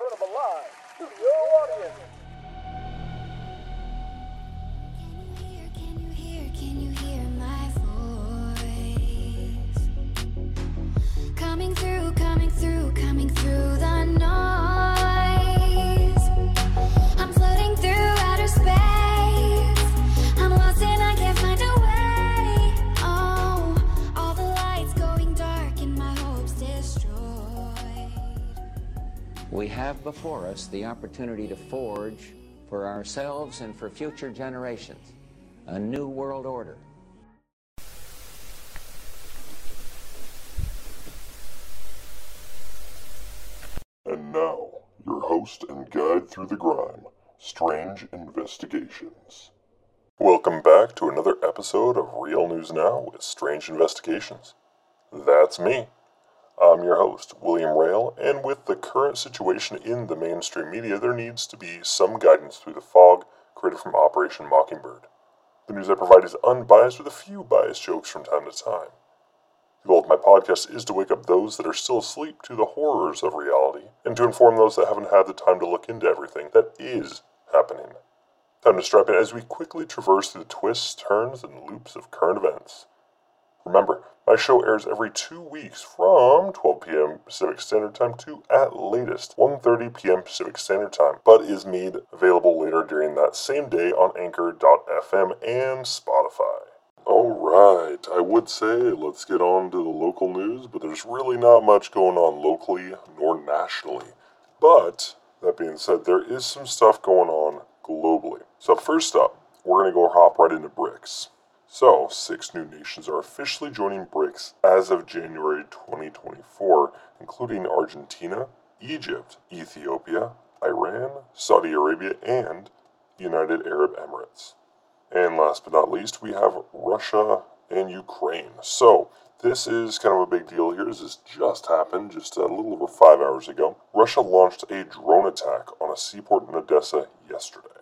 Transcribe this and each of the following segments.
front of a live studio audience. Can you hear, can you hear my We have before us the opportunity to forge for ourselves and for future generations a new world order. And now, your host and guide through the grime, Strange Investigations. Welcome back to another episode of Real News Now with Strange Investigations. That's me. I'm your host, William Rail, and with the current situation in the mainstream media, there needs to be some guidance through the fog created from Operation Mockingbird. The news I provide is unbiased with a few biased jokes from time to time. The goal of my podcast is to wake up those that are still asleep to the horrors of reality, and to inform those that haven't had the time to look into everything that is happening. Time to strap in as we quickly traverse through the twists, turns, and loops of current events. Remember, my show airs every two weeks from 12 p.m. Pacific Standard Time to, at latest, 1.30 p.m. Pacific Standard Time, but is made available later during that same day on Anchor.fm and Spotify. Alright, I would say let's get on to the local news, but there's really not much going on locally nor nationally. But, that being said, there is some stuff going on globally. So, first up, we're to go hop right into BRICS. So, six new nations are officially joining BRICS as of January 2024, including Argentina, Egypt, Ethiopia, Iran, Saudi Arabia, and United Arab Emirates. And last but not least, we have Russia and Ukraine. So, this is kind of a big deal here. This just happened just a little over five hours ago. Russia launched a drone attack on a seaport in Odessa yesterday.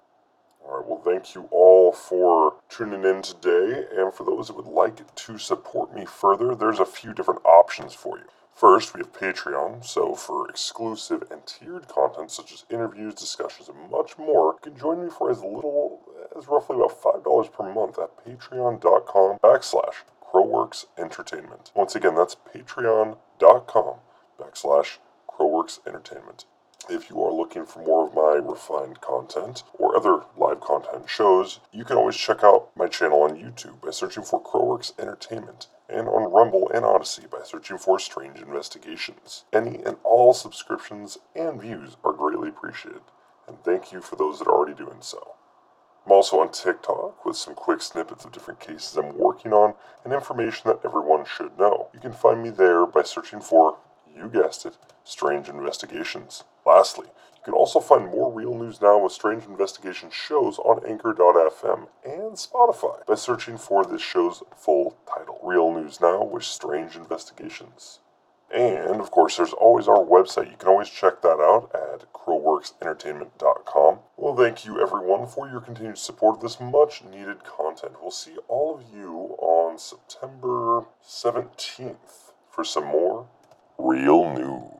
All right, well, thank you all for tuning in today. And for those that would like to support me further, there's a few different options for you. First, we have Patreon, so for exclusive and tiered content such as interviews, discussions, and much more, you can join me for as little as roughly about $5 per month at patreon.com backslash Crowworks Entertainment. Once again, that's patreon.com backslash Crowworks Entertainment. If you are looking for more of my refined content or other live content shows, you can always check out my channel on YouTube by searching for Crowworks Entertainment and on Rumble and Odysee by searching for Strange Investigations. Any and all subscriptions and views are greatly appreciated, and thank you for those that are already doing so. I'm also on TikTok with some quick snippets of different cases I'm working on and information that everyone should know. You can find me there by searching for, you guessed it, Strange Investigations. Lastly, you can also find more real news now with Strange Investigation shows on Anchor.fm and Spotify by searching for this show's full title Real News Now with Strange Investigations. And of course, there's always our website. You can always check that out at crowworksentertainment.com. Well, thank you everyone for your continued support of this much needed content. We'll see all of you on September 17th for some more real news.